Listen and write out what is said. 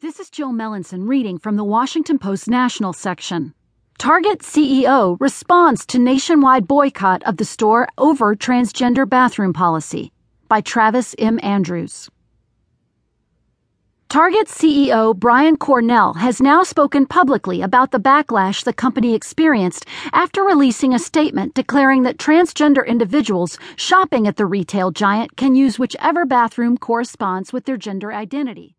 This is Jill Melancon reading from the Washington Post National section. Target CEO responds to nationwide boycott of the store over transgender bathroom policy by Travis M. Andrews. Target CEO Brian Cornell has now spoken publicly about the backlash the company experienced after releasing a statement declaring that transgender individuals shopping at the retail giant can use whichever bathroom corresponds with their gender identity.